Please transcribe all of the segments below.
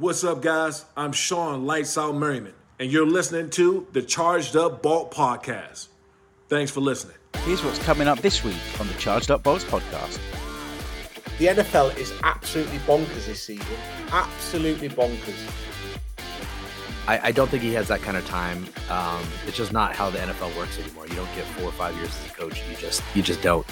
What's up, guys? I'm Shawne Lights Out Merriman, and you're listening to the Charged Up Bolt Podcast. Thanks for listening. Here's what's coming up this week on the Charged Up Bolts podcast. The NFL is absolutely bonkers this season. Absolutely bonkers. I, I, don't think he has that kind of time. Um, it's just not how the NFL works anymore. You don't get four or five years as a coach. You just you just don't.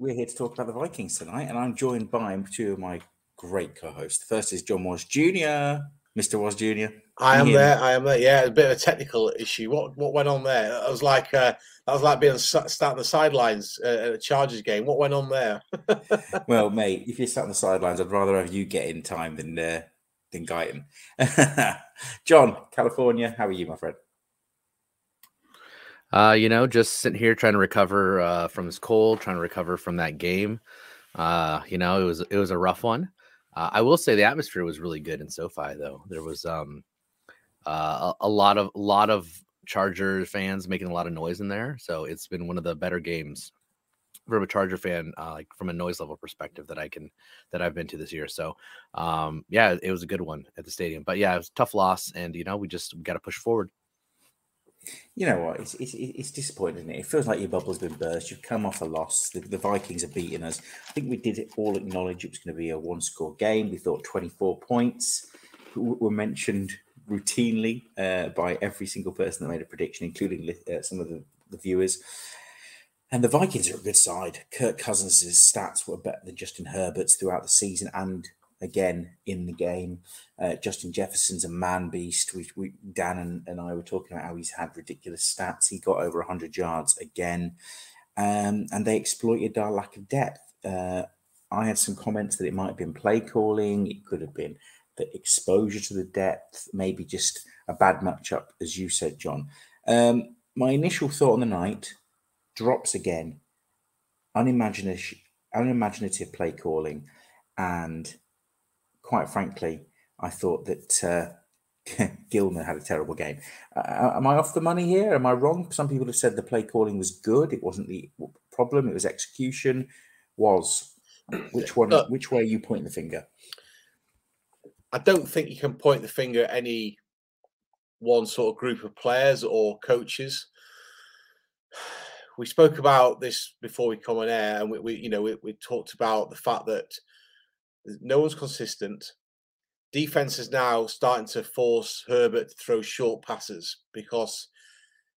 We're here to talk about the Vikings tonight, and I'm joined by two of my great co-hosts. First is John Was Jr., Mr. Was Jr. I am there. I am there. Yeah, a bit of a technical issue. What what went on there? That was like uh, that was like being sat on the sidelines uh, at a Chargers game. What went on there? well, mate, if you're sat on the sidelines, I'd rather have you get in time than uh, than Guyton. John, California, how are you, my friend? Uh, you know, just sitting here trying to recover uh, from this cold, trying to recover from that game. Uh, you know, it was it was a rough one. Uh, I will say the atmosphere was really good in SoFi, though. There was um, uh, a, a, lot of a lot of Charger fans making a lot of noise in there, so it's been one of the better games from a Charger fan, uh, like from a noise level perspective that I can that I've been to this year. So, um, yeah, it was a good one at the stadium. But yeah, it was tough loss, and you know we just got to push forward. You know what? It's, it's, it's disappointing, isn't it? It feels like your bubble's been burst. You've come off a loss. The, the Vikings are beating us. I think we did all acknowledge it was going to be a one score game. We thought 24 points were mentioned routinely uh, by every single person that made a prediction, including uh, some of the, the, viewers. And the Vikings are a good side. Kirk Cousins' stats were better than Justin Herbert's throughout the season and again in the game. Uh, Justin Jefferson's a man beast. We, we Dan and, and, I were talking about how he's had ridiculous stats. He got over 100 yards again, um, and they exploited our lack of depth. Uh, I had some comments that it might have been play calling. It could have been the exposure to the depth, maybe just a bad matchup, as you said, John. Um, my initial thought on the night drops again. Unimaginative, unimaginative play calling and quite frankly, I thought that uh, Gilman had a terrible game. Uh, am I off the money here? Am I wrong? Some people have said the play calling was good. It wasn't the problem. It was execution. Was which one? Uh, which way are you pointing the finger? I don't think you can point the finger at any one sort of group of players or coaches. We spoke about this before we come on air, and we, we you know, we, we talked about the fact that no one's consistent. Defense is now starting to force Herbert to throw short passes because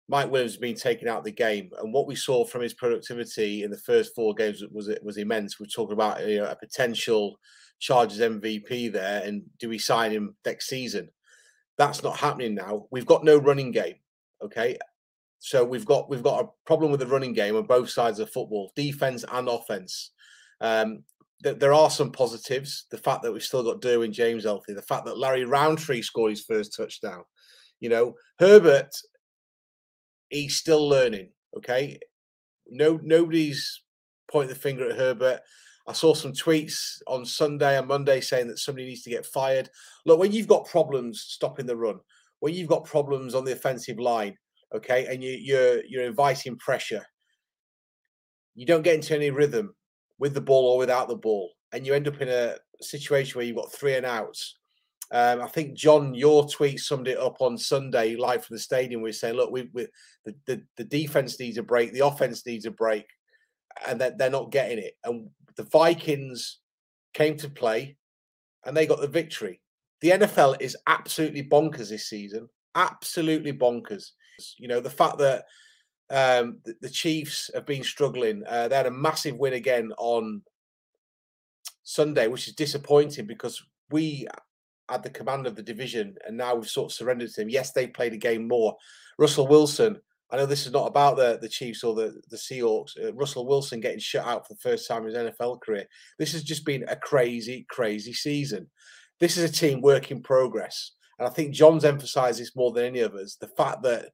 Mike Williams has been taken out of the game, and what we saw from his productivity in the first four games was was immense. We're talking about you know, a potential Chargers MVP there, and do we sign him next season? That's not happening now. We've got no running game. Okay, so we've got we've got a problem with the running game on both sides of football, defense and offense. Um, there are some positives. The fact that we've still got Derwin James healthy, the fact that Larry Rountree scored his first touchdown. You know, Herbert, he's still learning. Okay, no, nobody's pointing the finger at Herbert. I saw some tweets on Sunday and Monday saying that somebody needs to get fired. Look, when you've got problems stopping the run, when you've got problems on the offensive line, okay, and you, you're you're inviting pressure, you don't get into any rhythm with the ball or without the ball, and you end up in a situation where you've got three and outs. Um, I think John, your tweet summed it up on Sunday, live from the stadium. We say, look, we, we the, the, the defense needs a break, the offense needs a break, and that they're not getting it. And the Vikings came to play, and they got the victory. The NFL is absolutely bonkers this season, absolutely bonkers. You know the fact that um, the, the, Chiefs have been struggling. Uh, they had a massive win again on Sunday, which is disappointing because we had the command of the division and now we've sort of surrendered to them. Yes, they played a game more. Russell Wilson, I know this is not about the, the Chiefs or the, the Seahawks. Uh, Russell Wilson getting shut out for the first time in his NFL career. This has just been a crazy, crazy season. This is a team work in progress. And I think John's emphasized this more than any of us the fact that,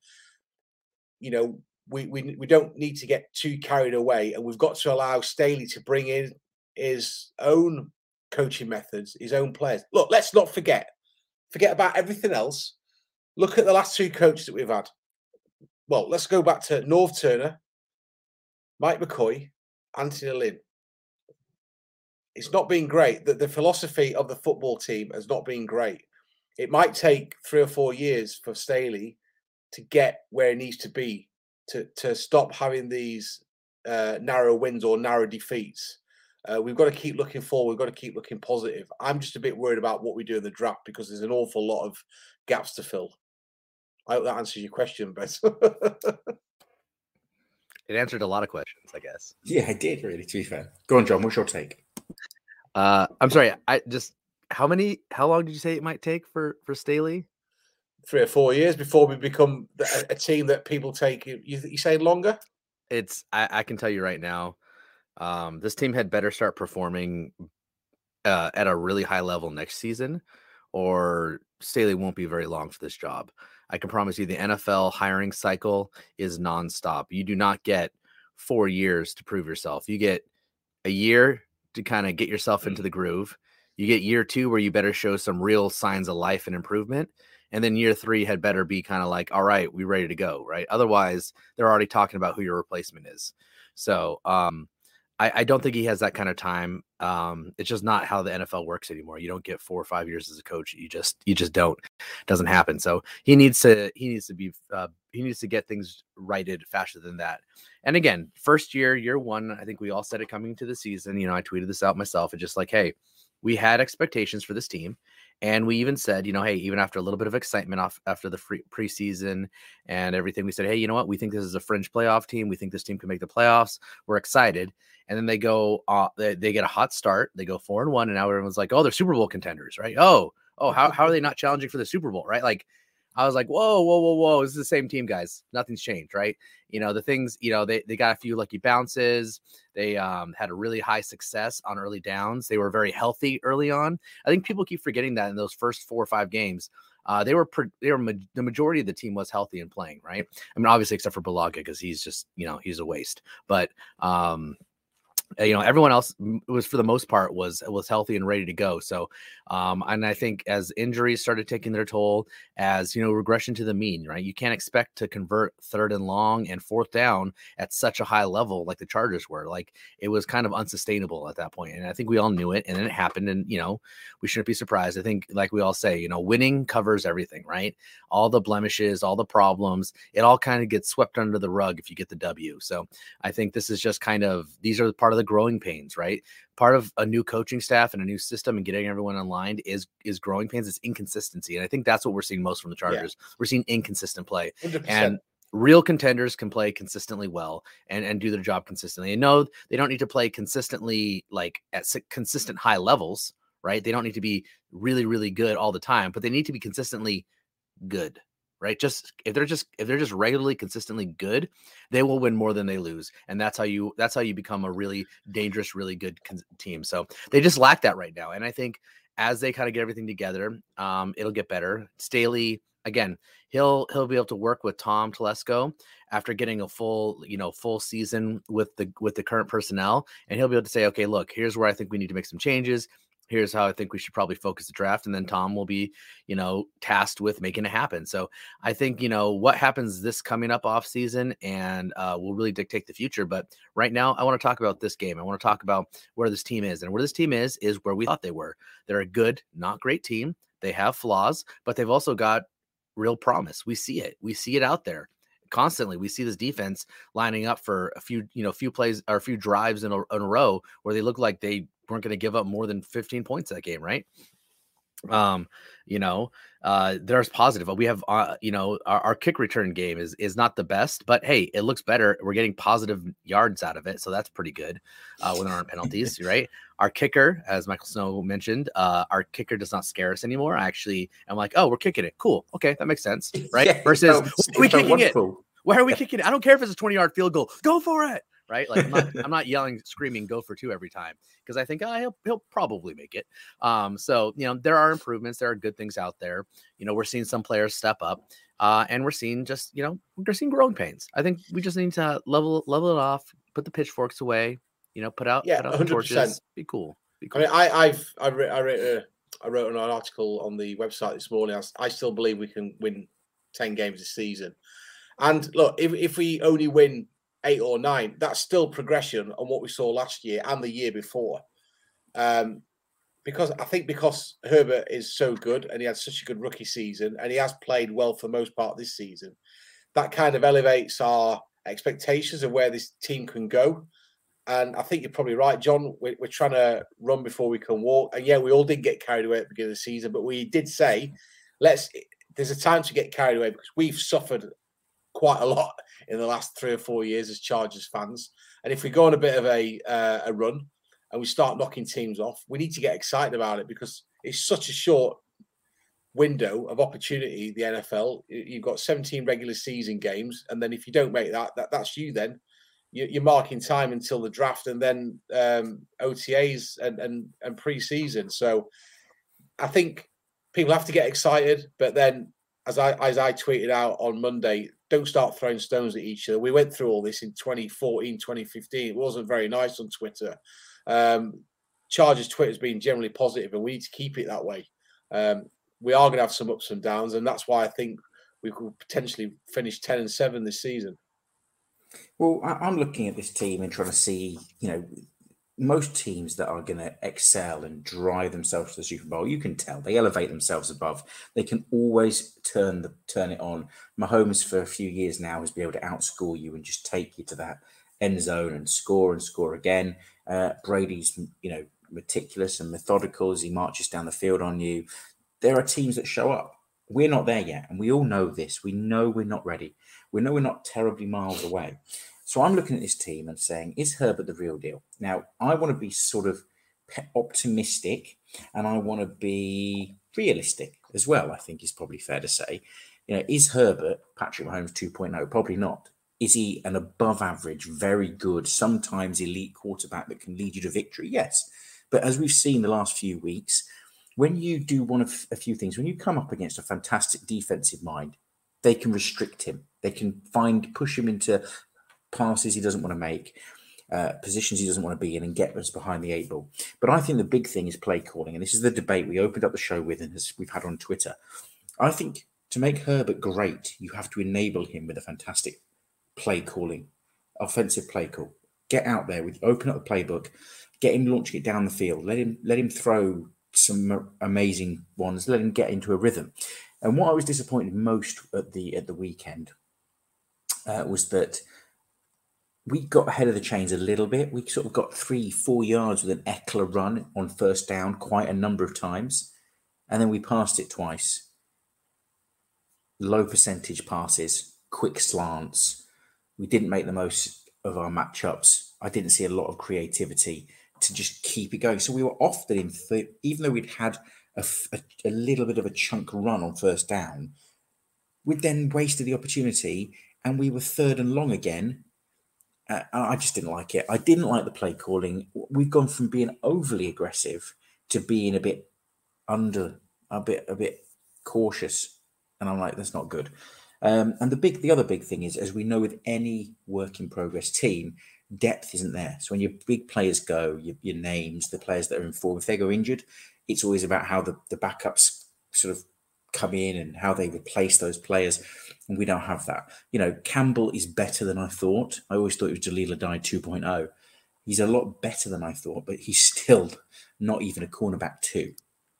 you know, we, we we don't need to get too carried away, and we've got to allow Staley to bring in his own coaching methods, his own players. Look, let's not forget, forget about everything else. Look at the last two coaches that we've had. Well, let's go back to Norv Turner, Mike McCoy, Anthony Lynn. it's not been great. That the philosophy of the football team has not been great. It might take three or four years for Staley to get where it needs to be to to stop having these uh, narrow wins or narrow defeats. Uh, we've got to keep looking forward. We've got to keep looking positive. I'm just a bit worried about what we do in the draft because there's an awful lot of gaps to fill. I hope that answers your question, but It answered a lot of questions, I guess. Yeah, it did really. To be fair, go on, John. What's your take? Uh, I'm sorry. I just how many? How long did you say it might take for for Staley? Three or four years before we become a, a team that people take. You, you say longer? It's I, I can tell you right now, um, this team had better start performing uh, at a really high level next season, or Staley won't be very long for this job. I can promise you, the NFL hiring cycle is nonstop. You do not get four years to prove yourself. You get a year to kind of get yourself into the groove. You get year two where you better show some real signs of life and improvement. And then year three had better be kind of like, all right, we ready to go, right? Otherwise, they're already talking about who your replacement is. So um, I, I don't think he has that kind of time. Um, it's just not how the NFL works anymore. You don't get four or five years as a coach. You just you just don't. It doesn't happen. So he needs to he needs to be uh, he needs to get things righted faster than that. And again, first year, year one, I think we all said it coming to the season. You know, I tweeted this out myself. It's just like, hey, we had expectations for this team. And we even said, you know, hey, even after a little bit of excitement off after the free preseason and everything, we said, hey, you know what? We think this is a fringe playoff team. We think this team can make the playoffs. We're excited. And then they go, uh, they, they get a hot start. They go four and one, and now everyone's like, oh, they're Super Bowl contenders, right? Oh, oh, how, how are they not challenging for the Super Bowl, right? Like, I was like, whoa, whoa, whoa, whoa, this is the same team, guys. Nothing's changed, right? You know, the things, you know, they, they got a few lucky bounces. They um, had a really high success on early downs. They were very healthy early on. I think people keep forgetting that in those first four or five games. Uh, they were pre- they were ma- the majority of the team was healthy and playing right. I mean, obviously except for Bulaga because he's just you know he's a waste. But um, you know everyone else was for the most part was was healthy and ready to go. So um and i think as injuries started taking their toll as you know regression to the mean right? You can't expect to convert third and long and fourth down at such a high level like the chargers were. Like it was kind of unsustainable at that point and i think we all knew it and then it happened and you know we shouldn't be surprised. I think like we all say you know winning covers everything right? All the blemishes all the problems it all kind of gets swept under the rug if you get the w. So i think this is just kind of these are part of the growing pains, right? Part of a new coaching staff and a new system and getting everyone aligned is is growing pains. It's inconsistency, and I think that's what we're seeing most from the Chargers. Yeah. We're seeing inconsistent play, 100%. and real contenders can play consistently well and and do their job consistently. And no, they don't need to play consistently like at consistent high levels, right? They don't need to be really really good all the time, but they need to be consistently good right? Just if they're just if they're just regularly consistently good, they will win more than they lose, and that's how you that's how you become a really dangerous, really good team. So they just lack that right now, and I think as they kind of get everything together, um, it'll get better. Staley again, he'll he'll be able to work with Tom Telesco after getting a full you know full season with the with the current personnel, and he'll be able to say, okay, look, here's where I think we need to make some changes here's how I think we should probably focus the draft. And then Tom will be, you know, tasked with making it happen. So I think, you know, what happens this coming up off season and uh, will really dictate the future. But right now, I want to talk about this game. I want to talk about where this team is. And where this team is, is where we thought they were. They're a good, not great team. They have flaws, but they've also got real promise. We see it. We see it out there constantly. We see this defense lining up for a few, you know, few plays or a few drives in a, in a row where they look like they weren't going to give up more than 15 points that game, right? Um, you know, uh, there's positive. But we have, uh, you know, our, our, kick return game is is not the best, but hey, it looks better. We're getting positive yards out of it, so that's pretty good. Uh, when there aren't penalties, right? Our kicker, as Michael Snow mentioned, uh, our kicker does not scare us anymore. I actually, I'm like, oh, we're kicking it. Cool. Okay, that makes sense, right? Yeah, Versus, we kicking wonderful. it. Why are we kicking it? I don't care if it's a 20 yard field goal. Go for it right? Like I'm not, I'm not yelling, screaming, go for two every time because I think oh, he'll he'll probably make it. Um, so you know there are improvements, there are good things out there. You know we're seeing some players step up, uh, and we're seeing just you know we're seeing growing pains. I think we just need to level level it off, put the pitchforks away. You know, put out yeah, put out torches. Be cool. Be cool. I mean, I I've I, re- I, re- uh, I wrote an article on the website this morning. I, I still believe we can win ten games this season. And look, if, if we only win eight or nine, that's still progression on what we saw last year and the year before. Um, because I think because Herbert is so good and he had such a good rookie season and he has played well for most part this season, that kind of elevates our expectations of where this team can go. And I think you're probably right, John. We're, we're, trying to run before we can walk. And yeah, we all did get carried away at the beginning of the season, but we did say, let's. There's a time to get carried away because we've suffered quite a lot in the last three or four years as Chargers fans. And if we go on a bit of a uh, a run, and we start knocking teams off, we need to get excited about it because it's such a short window of opportunity. The NFL, you've got 17 regular season games, and then if you don't make that, that that's you. Then you're marking time until the draft, and then um, OTAs and and and preseason. So I think people have to get excited, but then as I as I tweeted out on Monday, don't start throwing stones at each other. We went through all this in 2014, 2015. It wasn't very nice on Twitter. Um, Chargers Twitter's been generally positive, and we need to keep it that way. Um, we are going to have some ups and downs, and that's why I think we could potentially finish ten and seven this season. Well, I'm looking at this team and trying to see, you know, most teams that are going to excel and drive themselves to the Super Bowl, you can tell they elevate themselves above. They can always turn the turn it on. Mahomes for a few years now has been able to outscore you and just take you to that end zone and score and score again. Uh, Brady's, you know, meticulous and methodical as he marches down the field on you. There are teams that show up. We're not there yet, and we all know this. We know we're not ready. We know we're not terribly miles away. So I'm looking at this team and saying, is Herbert the real deal? Now, I want to be sort of optimistic and I want to be realistic as well, I think is probably fair to say. You know, is Herbert Patrick Mahomes 2.0? Probably not. Is he an above average, very good, sometimes elite quarterback that can lead you to victory? Yes. But as we've seen the last few weeks, when you do one of a few things, when you come up against a fantastic defensive mind, they can restrict him. They can find, push him into passes he doesn't want to make, uh, positions he doesn't want to be in, and get us behind the eight ball. But I think the big thing is play calling. And this is the debate we opened up the show with and as we've had on Twitter. I think to make Herbert great, you have to enable him with a fantastic play calling, offensive play call. Get out there with open up the playbook, get him launching it down the field. Let him let him throw some amazing ones. Let him get into a rhythm. And what I was disappointed most at the at the weekend uh, was that we got ahead of the chains a little bit. We sort of got three, four yards with an Ekeler run on first down quite a number of times, and then we passed it twice. Low percentage passes, quick slants, we didn't make the most of our matchups. I didn't see a lot of creativity to just keep it going. So we were often in, th- even though we'd had a, a, a, little bit of a chunk run on first down, we'd then wasted the opportunity and we were third and long again. Uh, I just didn't like it. I didn't like the play calling. We've gone from being overly aggressive to being a bit under, a bit, a bit cautious. And I'm like, that's not good. Um, and the big, the other big thing is, as we know with any work in progress team, depth isn't there. So when your big players go, your, your names, the players that are in form, if they go injured, it's always about how the, the backups sort of come in and how they replace those players. And we don't have that. You know, Campbell is better than I thought. I always thought it was Jahleel Addae 2.0. He's a lot better than I thought, but he's still not even a cornerback two.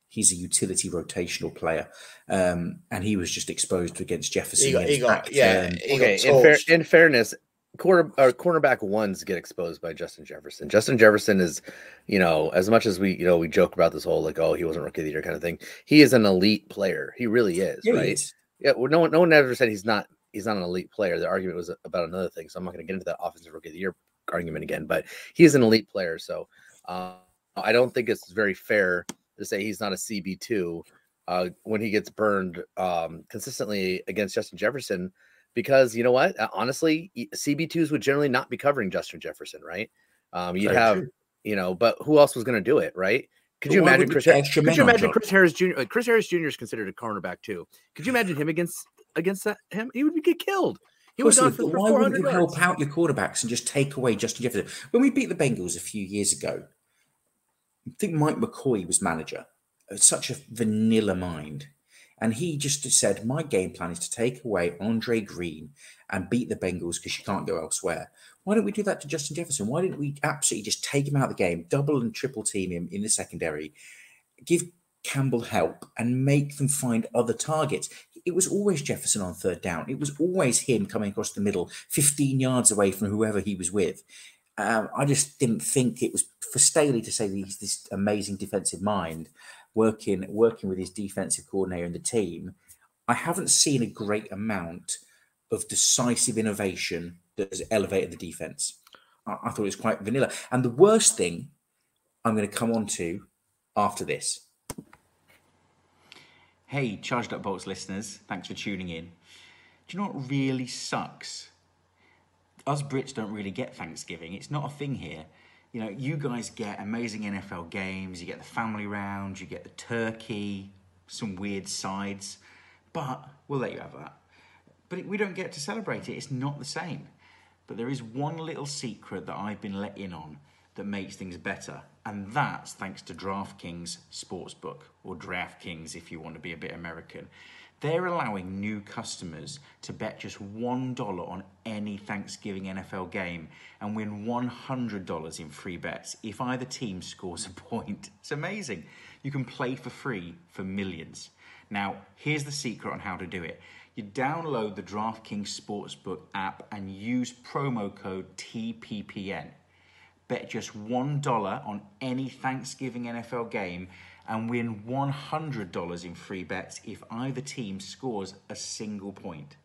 He's a utility rotational player, um, and he was just exposed against Jefferson. He got, he got yeah. He okay, got in, fair, in fairness, corner or cornerback ones get exposed by Justin Jefferson. Justin Jefferson is, you know, as much as we, you know, we joke about this whole like, oh, he wasn't rookie of the year kind of thing. He is an elite player. He really is, yeah, right? Is. Yeah. Well, no one, no one ever said he's not. He's not an elite player. The argument was about another thing, so I'm not going to get into that offensive rookie of the year argument again. But he is an elite player, so uh, I don't think it's very fair to say he's not a CB2 uh, when he gets burned um, consistently against Justin Jefferson. Because you know what? Uh, honestly, CB2s would generally not be covering Justin Jefferson, right? Um, you'd have, true. you know, but who else was going to do it, right? Could you imagine Chris? Could you imagine Chris Harris Jr. Chris Harris Jr. is considered a cornerback too. Could you imagine him against against that, him? He would get killed. He would for, for why wouldn't you help out your quarterbacks and just take away Justin Jefferson? When we beat the Bengals a few years ago, I think Mike McCoy was manager. Such a vanilla mind. And he just said, My game plan is to take away Andre Green and beat the Bengals because you can't go elsewhere. Why don't we do that to Justin Jefferson? Why didn't we absolutely just take him out of the game, double and triple team him in the secondary, give Campbell help and make them find other targets? It was always Jefferson on third down. It was always him coming across the middle, 15 yards away from whoever he was with. Um, I just didn't think it was for Staley to say that he's this amazing defensive mind working working with his defensive coordinator and the team. I haven't seen a great amount of decisive innovation that has elevated the defense. I, I thought it was quite vanilla. And the worst thing I'm going to come on to after this. Hey, Charged Up Bolts listeners, thanks for tuning in. Do you know what really sucks? Us Brits don't really get Thanksgiving. It's not a thing here. You know, you guys get amazing NFL games, you get the family round, you get the turkey, some weird sides, but we'll let you have that. But we don't get to celebrate it, it's not the same. But there is one little secret that I've been let in on that makes things better, and that's thanks to DraftKings Sportsbook, or DraftKings if you want to be a bit American. They're allowing new customers to bet just $1 on any Thanksgiving NFL game and win $100 in free bets if either team scores a point. It's amazing. You can play for free for millions. Now, here's the secret on how to do it. You download the DraftKings Sportsbook app and use promo code TPPN. Bet just $1 on any Thanksgiving NFL game and win $100 in free bets if either team scores a single point.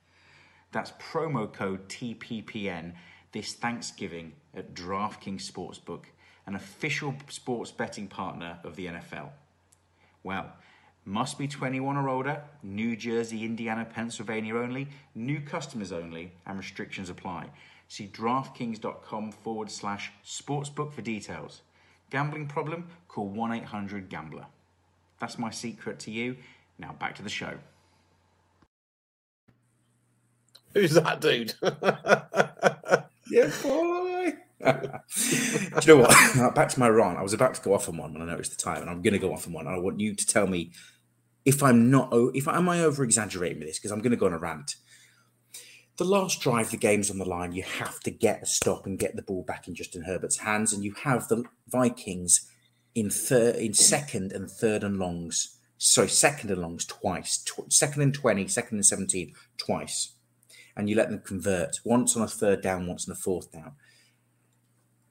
That's promo code TPPN this Thanksgiving at DraftKings Sportsbook, an official sports betting partner of the NFL. Well, must be 21 or older, New Jersey, Indiana, Pennsylvania only, new customers only, and restrictions apply. See DraftKings.com forward slash sportsbook for details. Gambling problem? Call 1 800 Gambler. That's my secret to you. Now back to the show. Who's that dude? yeah, boy. Do you know what? Back to my rant. I was about to go off on one when I noticed the time, and I'm going to go off on one. And I want you to tell me if I'm not, if am I over exaggerating with this? Because I'm going to go on a rant. The last drive, the game's on the line. You have to get a stop and get the ball back in Justin Herbert's hands, and you have the Vikings in third, in second and third and longs. Sorry, second and longs twice. Tw- second and 20, second and 17 twice. And you let them convert once on a third down, once on a fourth down.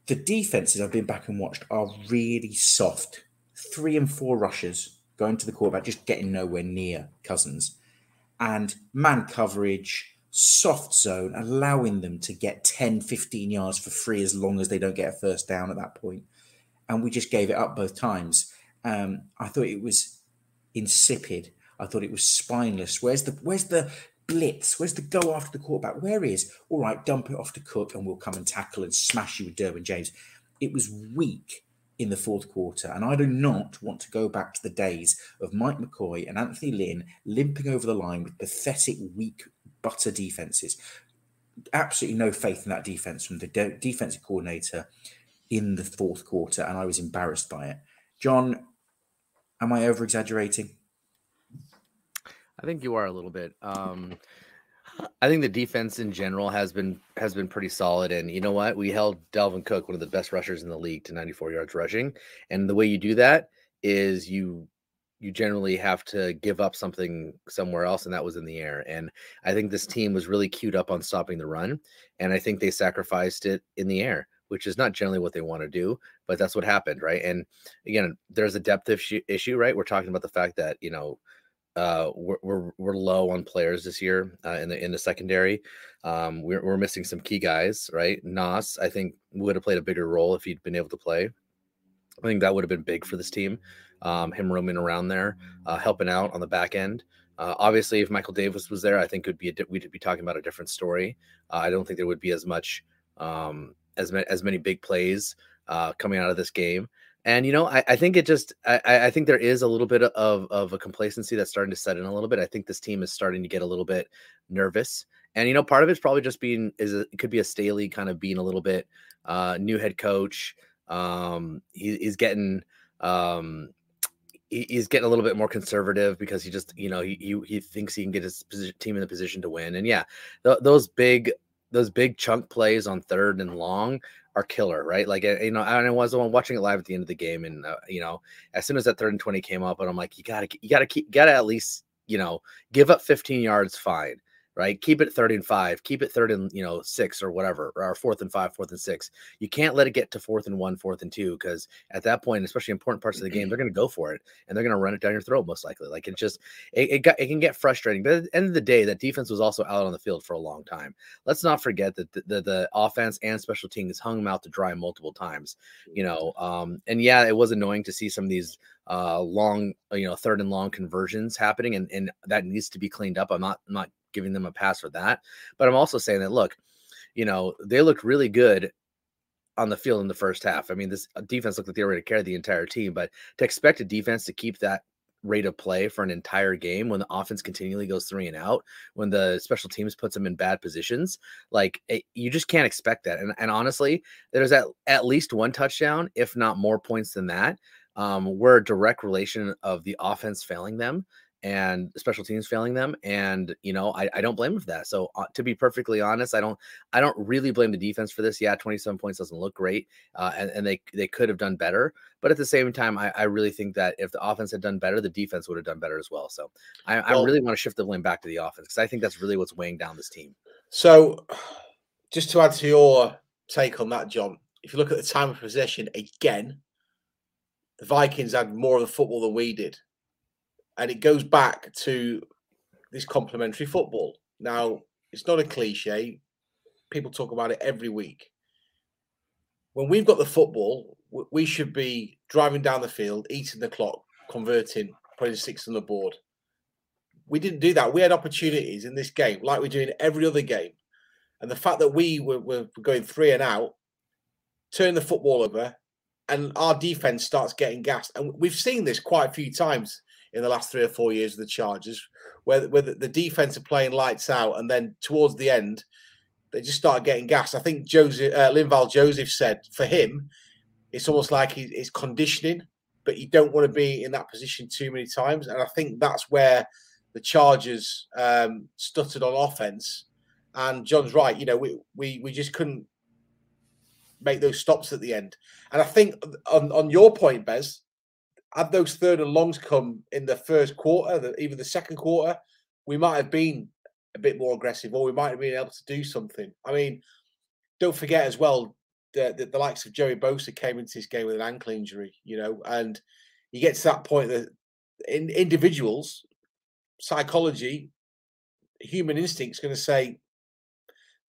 The defenses I've been back and watched are really soft. Three and four rushes going to the quarterback, just getting nowhere near Cousins. And man coverage, soft zone, allowing them to get 10, 15 yards for free as long as they don't get a first down at that point. And we just gave it up both times. Um, I thought it was insipid. I thought it was spineless. Where's the where's the blitz? Where's the go after the quarterback? Where is all right? Dump it off to Cook, and we'll come and tackle and smash you with Derwin James. It was weak in the fourth quarter, and I do not want to go back to the days of Mike McCoy and Anthony Lynn limping over the line with pathetic, weak butter defenses. Absolutely no faith in that defense from the de- defensive coordinator in the fourth quarter, and I was embarrassed by it. John, am I over exaggerating? I think you are a little bit. Um, I think the defense in general has been has been pretty solid, and you know what? We held Dalvin Cook, one of the best rushers in the league, to 94 yards rushing, and the way you do that is you you generally have to give up something somewhere else, and that was in the air. And I think this team was really queued up on stopping the run, and I think they sacrificed it in the air, which is not generally what they want to do, but that's what happened, right? And again, there's a depth issue, issue right? We're talking about the fact that you know uh, we're, we're we're low on players this year uh, in the in the secondary. Um, we're we're missing some key guys, right? Nas, I think, would have played a bigger role if he'd been able to play. I think that would have been big for this team. Um, him roaming around there, uh, helping out on the back end. Uh, obviously, if Michael Davis was there, I think it would be a, we'd be talking about a different story. Uh, I don't think there would be as much um, as ma- as many big plays uh, coming out of this game. And you know, I, I think it just I, I think there is a little bit of of a complacency that's starting to set in a little bit. I think this team is starting to get a little bit nervous. And you know, part of it's probably just being is it could be a Staley kind of being a little bit uh new head coach. Um he, he's getting um he's getting a little bit more conservative because he just you know he he, he thinks he can get his position, team in the position to win. And yeah, th- those big those big chunk plays on third and long are killer, right? Like you know, I was the one watching it live at the end of the game, and uh, you know, as soon as that third and twenty came up, and I'm like, you gotta you gotta keep gotta at least you know give up 15 yards, fine right? Keep it third and five, keep it third and you know six or whatever, or fourth and five, fourth and six. You can't let it get to fourth and one, fourth and two, because at that point, especially important parts of the game, they're going to go for it and they're going to run it down your throat most likely. Like it just it it, got, it can get frustrating. But at the end of the day, that defense was also out on the field for a long time. Let's not forget that the, the, the offense and special teams hung them out to dry multiple times. You know, um, and yeah, it was annoying to see some of these uh long you know third and long conversions happening and and that needs to be cleaned up i'm not I'm not giving them a pass for that. But I'm also saying that look, you know, they looked really good on the field in the first half. I mean, this uh, defense looked like they were going to carry the entire team, but to expect a defense to keep that rate of play for an entire game when the offense continually goes three and out, when the special teams puts them in bad positions, like it, you just can't expect that. And, and honestly, there's at, at least one touchdown, if not more points than that, um, were a direct relation of the offense failing them and special teams failing them and you know i, I don't blame them for that. So uh, to be perfectly honest i don't i don't really blame the defense for this. Yeah 27 points doesn't look great uh, and, and they they could have done better but at the same time I, I really think that if the offense had done better the defense would have done better as well. So i, well, I really want to shift the blame back to the offense because i think that's really what's weighing down this team. So just to add to your take on that john if you look at the time of possession again the vikings had more of the football than we did and it goes back to this complementary football. Now, it's not a cliche. People talk about it every week. When we've got the football, we should be driving down the field, eating the clock, converting, putting six on the board. We didn't do that. We had opportunities in this game, like we do in every other game. And the fact that we were, were going three and out, turn the football over, and our defense starts getting gassed. And we've seen this quite a few times in the last three or four years of the Chargers, where, where the, defense are playing lights out, and then towards the end, they just start getting gas. I think Joseph uh, Linval Joseph said for him, it's almost like he, it's conditioning, but you don't want to be in that position too many times. And I think that's where the Chargers um, stuttered on offense. And John's right. You know, we we we just couldn't make those stops at the end. And I think on, on your point, Bez, had those third and longs come in the first quarter, the, even the second quarter, we might have been a bit more aggressive, or we might have been able to do something. I mean, don't forget as well that the, the likes of Joey Bosa came into this game with an ankle injury, you know, and you get to that point that in individuals, psychology, human instinct is going to say,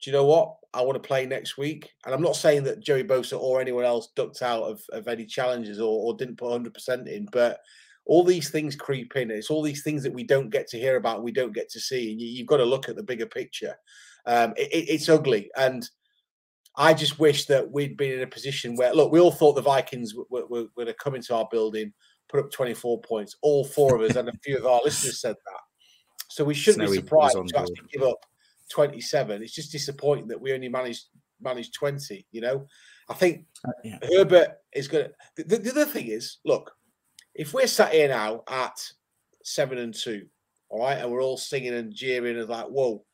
do you know what? I want to play next week. And I'm not saying that Joey Bosa or anyone else ducked out of, of any challenges or, or didn't put 100% in, but all these things creep in. It's all these things that we don't get to hear about, we don't get to see. And you, have got to look at the bigger picture. Um, it, it's ugly. And I just wish that we'd been in a position where, look, we all thought the Vikings were, were, were going to come into our building, put up 24 points. All four of us and a few of our listeners said that. So we shouldn't Snowy be surprised to actually give up 27. It's just disappointing that we only managed managed 20. You know, I think uh, yeah. Herbert is going to. The, the other thing is, look, if we're sat here now at seven and two, all right, and we're all singing and jeering and like, whoa,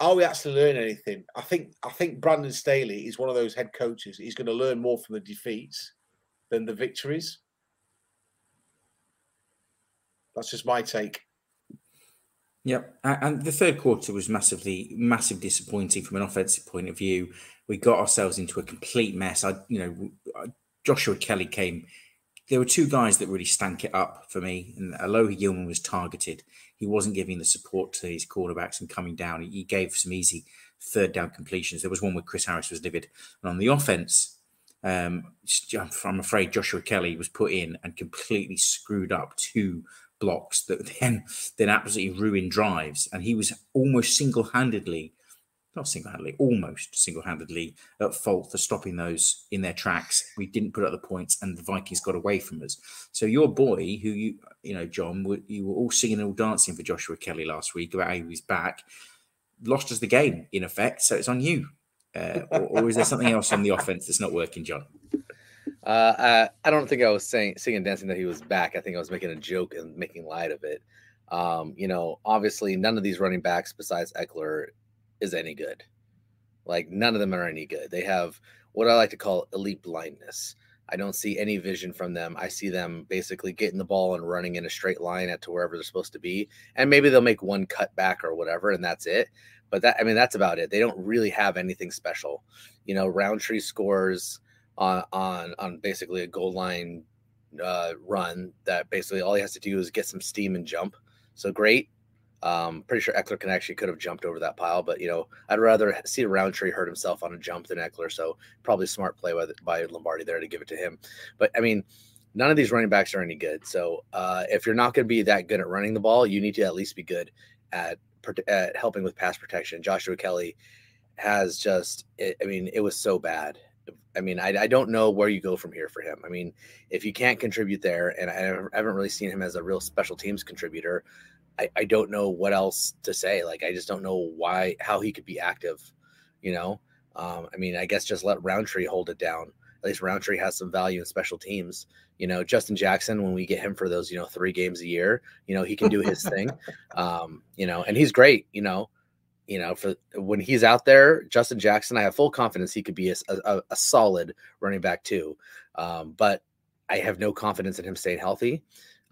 are we actually learning anything? I think I think Brandon Staley is one of those head coaches. He's going to learn more from the defeats than the victories. That's just my take. Yep, and the third quarter was massively, massive disappointing from an offensive point of view. We got ourselves into a complete mess. I, you know, Joshua Kelly came. There were two guys that really stank it up for me. And Alohi Gilman was targeted. He wasn't giving the support to his quarterbacks and coming down. He gave some easy third down completions. There was one where Chris Harris was livid. And on the offense, um, I'm afraid Joshua Kelly was put in and completely screwed up two blocks that then then absolutely ruined drives. And he was almost single handedly, not single handedly, almost single handedly at fault for stopping those in their tracks. We didn't put up the points, and the Vikings got away from us. So your boy, who you you know, John, you were all singing and all dancing for Joshua Kelly last week about how he was back, lost us the game in effect. So it's on you. Uh, or, or is there something else on the offense that's not working, John? Uh, I, I don't think I was saying singing dancing that he was back. I think I was making a joke and making light of it. Um, you know, obviously none of these running backs besides Ekeler is any good. Like none of them are any good. They have what I like to call elite blindness. I don't see any vision from them. I see them basically getting the ball and running in a straight line at to wherever they're supposed to be. And maybe they'll make one cut back or whatever, and that's it. But that I mean, that's about it. They don't really have anything special. You know, Rountree scores on on on basically a goal line uh, run that basically all he has to do is get some steam and jump. So great. Um, pretty sure Ekeler can actually could have jumped over that pile, but you know, I'd rather see Rountree hurt himself on a jump than Ekeler. So probably smart play by, by Lombardi there to give it to him. But I mean, none of these running backs are any good. So uh, if you're not going to be that good at running the ball, you need to at least be good at, at helping with pass protection. Joshua Kelly has just, I mean, it was so bad. I mean, I, I don't know where you go from here for him. I mean, if you can't contribute there, and I haven't really seen him as a real special teams contributor, I, I don't know what else to say. Like, I just don't know why, how he could be active, you know? Um, I mean, I guess just let Rountree hold it down. At least Rountree has some value in special teams. You know, Justin Jackson, when we get him for those, you know, three games a year, you know, he can do his thing. Um, you know, and he's great, you know, you know, for when he's out there, Justin Jackson, I have full confidence he could be a, a, a solid running back too. Um, but I have no confidence in him staying healthy.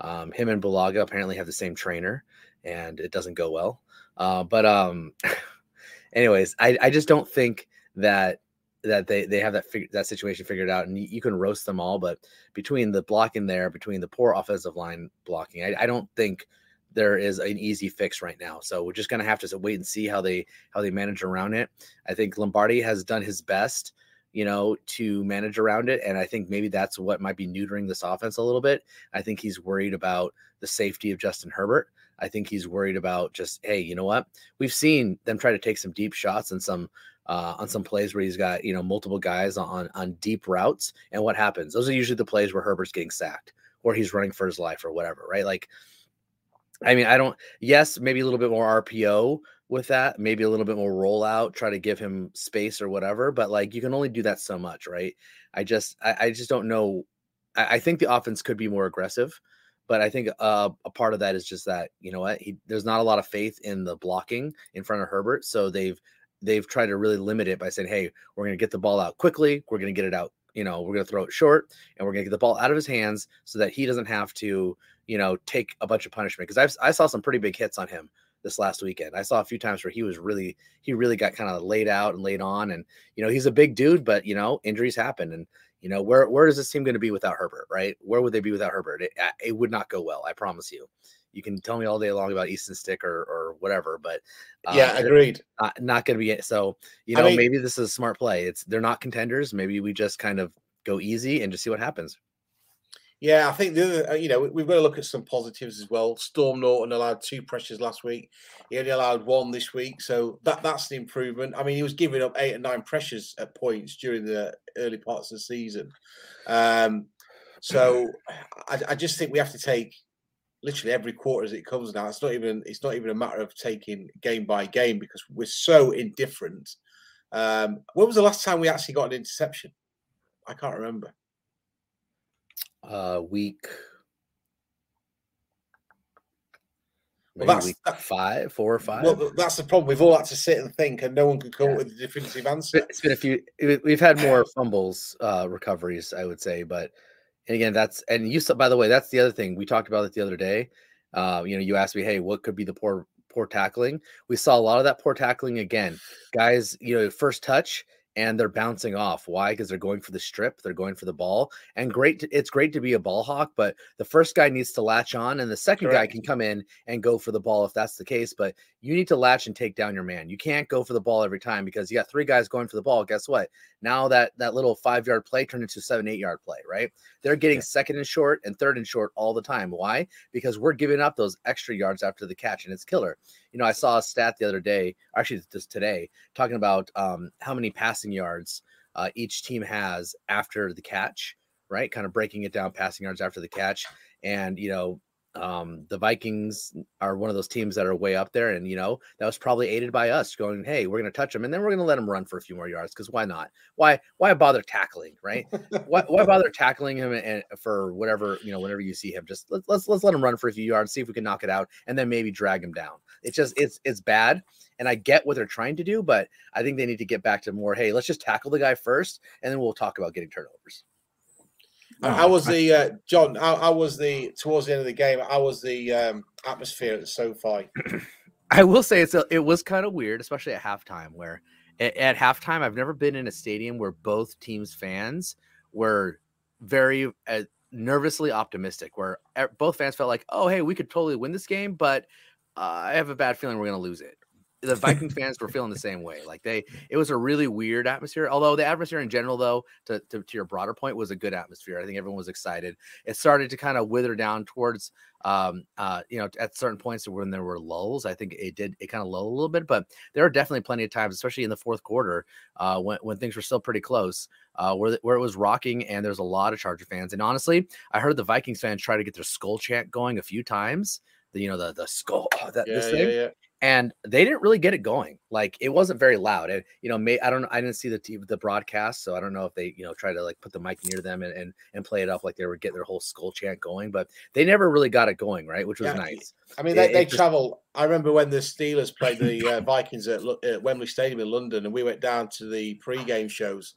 Um, him and Bulaga apparently have the same trainer, and it doesn't go well. Uh, but um, anyways, I, I just don't think that that they they have that fig- that situation figured out, and you, you, can roast them all. But between the blocking there, between the poor offensive line blocking, I, I don't think there is an easy fix right now. So we're just gonna have to wait and see how they how they manage around it. I think Lombardi has done his best you know, to manage around it. And I think maybe that's what might be neutering this offense a little bit. I think he's worried about the safety of Justin Herbert. I think he's worried about just, hey, you know what? We've seen them try to take some deep shots and some uh, on some plays where he's got you know multiple guys on on deep routes, and what happens? Those are usually the plays where Herbert's getting sacked or he's running for his life or whatever, right? Like, I mean, I don't. Yes, maybe a little bit more RPO, with that, maybe a little bit more rollout, try to give him space or whatever. But like you can only do that so much, right? I just I, I just don't know. I, I, think the offense could be more aggressive, but I think uh, a part of that is just that you know what he, there's not a lot of faith in the blocking in front of Herbert, so they've they've tried to really limit it by saying, hey, we're going to get the ball out quickly, we're going to get it out. You know, we're going to throw it short and we're going to get the ball out of his hands so that he doesn't have to, you know, take a bunch of punishment. Because I saw some pretty big hits on him this last weekend. I saw a few times where he was really he really got kind of laid out and laid on and you know he's a big dude but you know injuries happen and you know where where is this team going to be without Herbert right where would they be without Herbert it, it would not go well I promise you you can tell me all day long about Easton Stick or or whatever but uh, yeah agreed not, not going to be it so you know I mean, maybe this is a smart play it's they're not contenders maybe we just kind of go easy and just see what happens yeah, I think the other, uh, you know, we've got to look at some positives as well. Storm Norton allowed two pressures last week. He only allowed one this week, so that that's an improvement. I mean, he was giving up eight and nine pressures at points during the early parts of the season. Um, so I, I just think we have to take literally every quarter as it comes now. It's not even it's not even a matter of taking game by game because we're so indifferent. Um, when was the last time we actually got an interception? I can't remember uh week well, that's week five, four or five. Well, that's the problem. We've all had to sit and think, and no one can come yeah. up with a definitive answer. It's been a few. We've had more fumbles, uh, recoveries, I would say, but and again, that's and you. By the way, that's the other thing we talked about it the other day. Uh, you know, you asked me, hey, what could be the poor poor tackling? We saw a lot of that poor tackling again. Guys, you know, first touch and they're bouncing off. Why? Because they're going for the strip, they're going for the ball. And great, to, it's great to be a ball hawk, but the first guy needs to latch on, and the second Correct. guy can come in and go for the ball if that's the case. But you need to latch and take down your man. You can't go for the ball every time because you got three guys going for the ball. Guess what? Now that that little five yard play turned into seven, eight yard play, right? They're getting yeah. second and short and third and short all the time. Why? Because we're giving up those extra yards after the catch, and it's killer. You know, I saw a stat the other day, actually just today, talking about um, how many passing yards uh, each team has after the catch, right? Kind of breaking it down, passing yards after the catch. And, you know, um, the Vikings are one of those teams that are way up there, and you know that was probably aided by us going, "Hey, we're going to touch him, and then we're going to let him run for a few more yards because why not? Why why bother tackling, right? why, why bother tackling him and for whatever you know, whenever you see him, just let's let's let's let him run for a few yards, see if we can knock it out, and then maybe drag him down. It's just it's it's bad, and I get what they're trying to do, but I think they need to get back to more. Hey, let's just tackle the guy first, and then we'll talk about getting turnovers. How was the uh, John? How, how, was the towards the end of the game? How was the um, atmosphere at the SoFi? I will say it's a, it was kind of weird, especially at halftime. Where at, at, halftime, I've never been in a stadium where both teams' fans were very uh, nervously optimistic. Where both fans felt like, "Oh, hey, we could totally win this game," but uh, I have a bad feeling we're going to lose it the Vikings fans were feeling the same way. Like they, it was a really weird atmosphere. Although the atmosphere in general, though, to, to, to your broader point, was a good atmosphere. I think everyone was excited. It started to kind of wither down towards, um, uh, you know, at certain points when there were lulls. I think it did it kind of lull a little bit, but there are definitely plenty of times, especially in the fourth quarter, uh, when when things were still pretty close, uh, where where it was rocking, and there's a lot of Charger fans. And honestly, I heard the Vikings fans try to get their skull chant going a few times. The, you know the the skull that yeah, this thing. Yeah, yeah and they didn't really get it going. Like it wasn't very loud. And you know, may, I don't know I didn't see the TV, the broadcast, so I don't know if they you know try to like put the mic near them and, and and play it up like they were getting their whole skull chant going, but they never really got it going, right? Which was yeah, nice. I mean, they, it, they it travel. Just... I remember when the Steelers played the uh, Vikings at, at Wembley Stadium in London, and we went down to the pre-game shows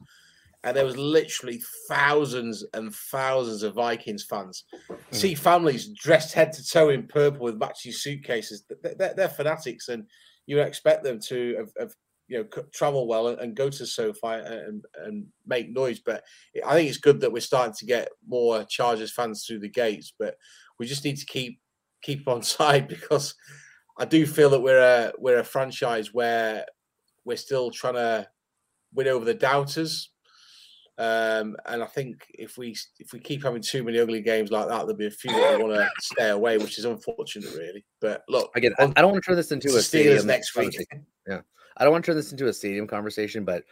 and there was literally thousands and thousands of Vikings fans. Mm. See families dressed head to toe in purple with matching suitcases. They're, they're fanatics, and you expect them to have, have you know travel well and, and, go to SoFi and, and make noise. But I think it's good that we're starting to get more Chargers fans through the gates. But we just need to keep keep on side because I do feel that we're a we're a franchise where we're still trying to win over the doubters um, and I think if we if we keep having too many ugly games like that, there'll be a few that I want to stay away, which is unfortunate, really. But look, again, I, I don't want to turn this into a stadium next week. Yeah, I don't want to turn this into a stadium conversation, but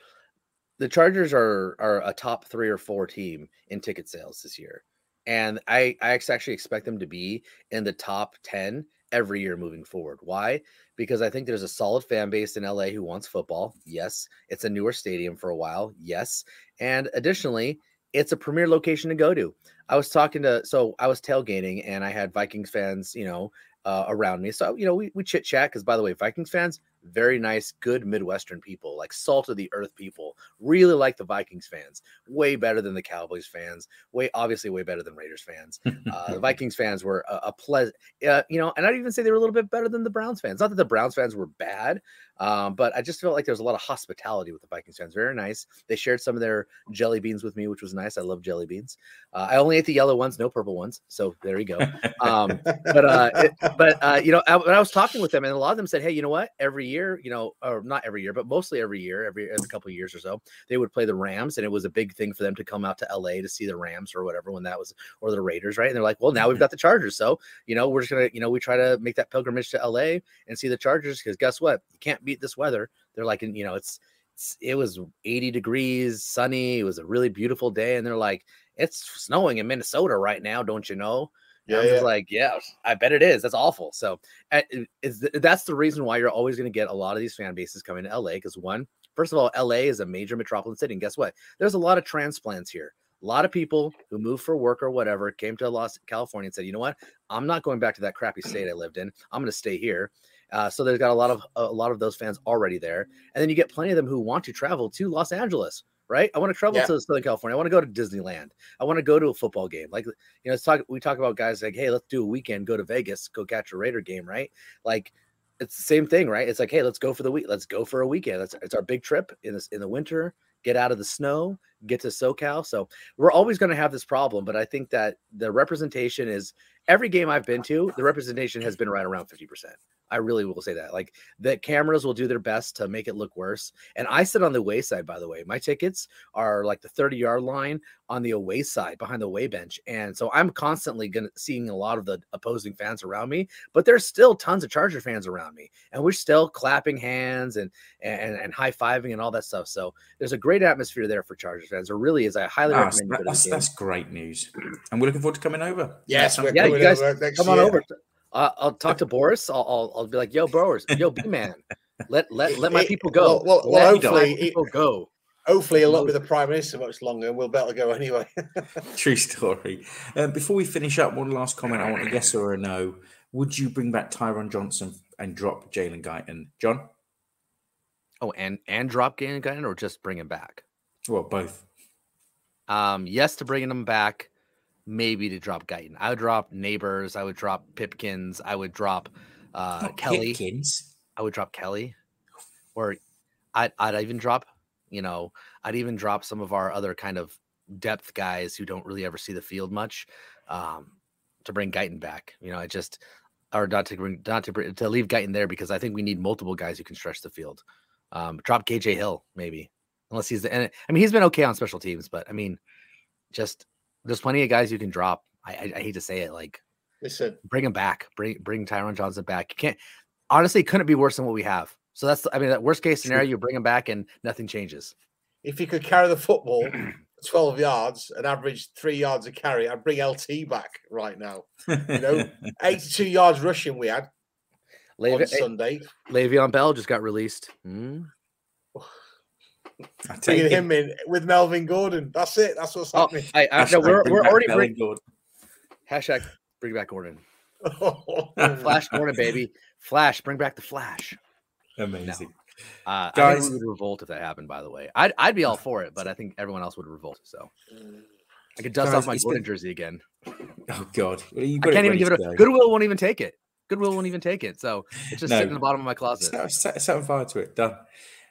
the Chargers are are a top three or four team in ticket sales this year, and I I actually expect them to be in the top ten every year moving forward. Why? Because I think there's a solid fan base in LA who wants football. Yes. It's a newer stadium for a while. Yes. And additionally, it's a premier location to go to. I was talking to, so I was tailgating and I had Vikings fans, you know, uh, around me. So, you know, we, we chit chat because, by the way, Vikings fans, very nice, good Midwestern people, like salt of the earth people. Really like the Vikings fans, way better than the Cowboys fans, way obviously way better than Raiders fans. Uh, the Vikings fans were a, a pleasant, uh, you know, and I'd even say they were a little bit better than the Browns fans. Not that the Browns fans were bad, um, but I just felt like there was a lot of hospitality with the Vikings fans. Very nice. They shared some of their jelly beans with me, which was nice. I love jelly beans. Uh, I only ate the yellow ones, no purple ones. So there you go. Um, but uh, it, but uh, you know, I, when I was talking with them, and a lot of them said, "Hey, you know what? Every year, you know, or not every year, but mostly every year, every every couple of years or so, they would play the Rams, and it was a big thing for them to come out to LA to see the Rams or whatever when that was, or the Raiders, right? And they're like, well, now we've mm-hmm. got the Chargers, so you know, we're just gonna, you know, we try to make that pilgrimage to LA and see the Chargers because guess what? You can't beat this weather. They're like, and you know, it's, it's it was 80 degrees, sunny. It was a really beautiful day, and they're like, it's snowing in Minnesota right now, don't you know? Yeah, I'm yeah. just like, yeah, I bet it is. That's awful. So is that's the reason why you're always going to get a lot of these fan bases coming to LA because one, first of all, LA is a major metropolitan city, and guess what? There's a lot of transplants here. A lot of people who moved for work or whatever came to Los California and said, you know what? I'm not going back to that crappy state I lived in. I'm going to stay here. Uh, so there's got a lot of a lot of those fans already there, and then you get plenty of them who want to travel to Los Angeles right? I want to travel yeah. to Southern California. I want to go to Disneyland. I want to go to a football game. Like, you know, it's talk, we talk about guys like, hey, let's do a weekend, go to Vegas, go catch a Raider game, right? Like, it's the same thing, right? It's like, hey, let's go for the week. Let's go for a weekend. That's it's our big trip in this in the winter. Get out of the snow, get to SoCal. So we're always going to have this problem, but I think that the representation is every game I've been to, the representation has been right around fifty percent. I really will say that. Like the cameras will do their best to make it look worse. And I sit on the away side, by the way. My tickets are like the 30 yard line on the away side behind the away bench. And so I'm constantly gonna seeing a lot of the opposing fans around me, but there's still tons of Charger fans around me. And we're still clapping hands and and, and high-fiving and all that stuff. So there's a great atmosphere there for Chargers fans. There really is. I highly Ah, recommend you go to the that's, that's great news. And we're looking forward to coming over. Yes, That we're yeah, coming you guys over next come on year. over. Uh, I'll talk to Boris. I'll, I'll I'll be like, "Yo, Boris, yo, B man, let let let my people go. well- well- well, let hopefully my it- people go." Hopefully, he'll not be the prime minister much longer, and we'll be able to go anyway. True story. Um, before we finish up, one last comment. I want a yes or a no. Would you bring back Tyron Johnson and drop Jalen Guyton? John? Oh, and and drop Gannon Guyton or just bring him back? Well, both. Um, yes to bringing them back. Maybe to drop Guyton. I would drop Neighbors. I would drop Pipkins. I would drop uh, Not Kelly. Pipkins. I would drop Kelly, or I'd, I'd even drop, you know, I'd even drop some of our other kind of depth guys who don't really ever see the field much, um, to bring Guyton back. You know, I just or not to bring not to bring, to leave Guyton there because I think we need multiple guys who can stretch the field. Um, drop KJ Hill maybe, unless he's the. And I mean, he's been okay on special teams, but I mean, just there's plenty of guys you can drop. I, I, I hate to say it, like Listen, bring him back. Bring bring Tyron Johnson back. You can't honestly couldn't be worse than what we have. So that's I mean that worst case scenario, you bring him back and nothing changes. if you could carry the football 12 yards and average three yards a carry, I'd bring LT back right now. You know, 82 yards rushing we had on Le'Ve- Sunday. Le'Veon Bell just got released. Hmm? I take Bringing him in with Melvin Gordon. That's it. That's what's Oh, happening. I, I, no, we're, bring we're back already Melvin bring, Gordon. hashtag bring back Gordon. Flash Gordon, baby. Flash, bring back the Flash. Amazing. Uh, I Guys- think we would revolt if that happened. By the way, I'd I'd be all for it, but I think everyone else would revolt. So I could dust Guys, off my Gordon been- jersey again. Oh God, well, you I got can't even ready give it. to A. Goodwill won't even take it. Goodwill won't even take it. So it's just No. sitting in the bottom of my closet. Set, set, set fire to it. Done.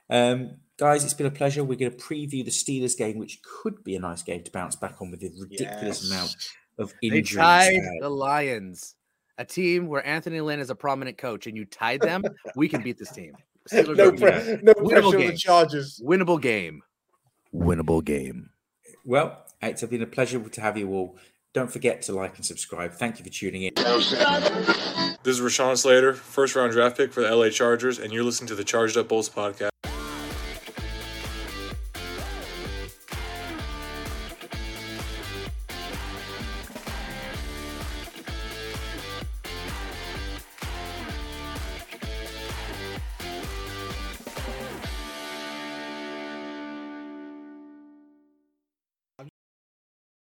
Um, guys, it's been a pleasure. We're going to preview the Steelers game, which could be a nice game to bounce back on with a ridiculous Yes. amount of injuries. They injuries. tied Uh, the Lions, a team where Anthony Lynn is a prominent coach, and you tied them. we can beat this team. Steelers no are pre- no Winnable pressure on the game. Chargers. winnable game. Winnable game. well, it's been a pleasure to have you all. Don't forget to like and subscribe. Thank you for tuning in. This is Rashawn Slater, first round draft pick for the LA Chargers, and you're listening to the Charged Up Bulls podcast.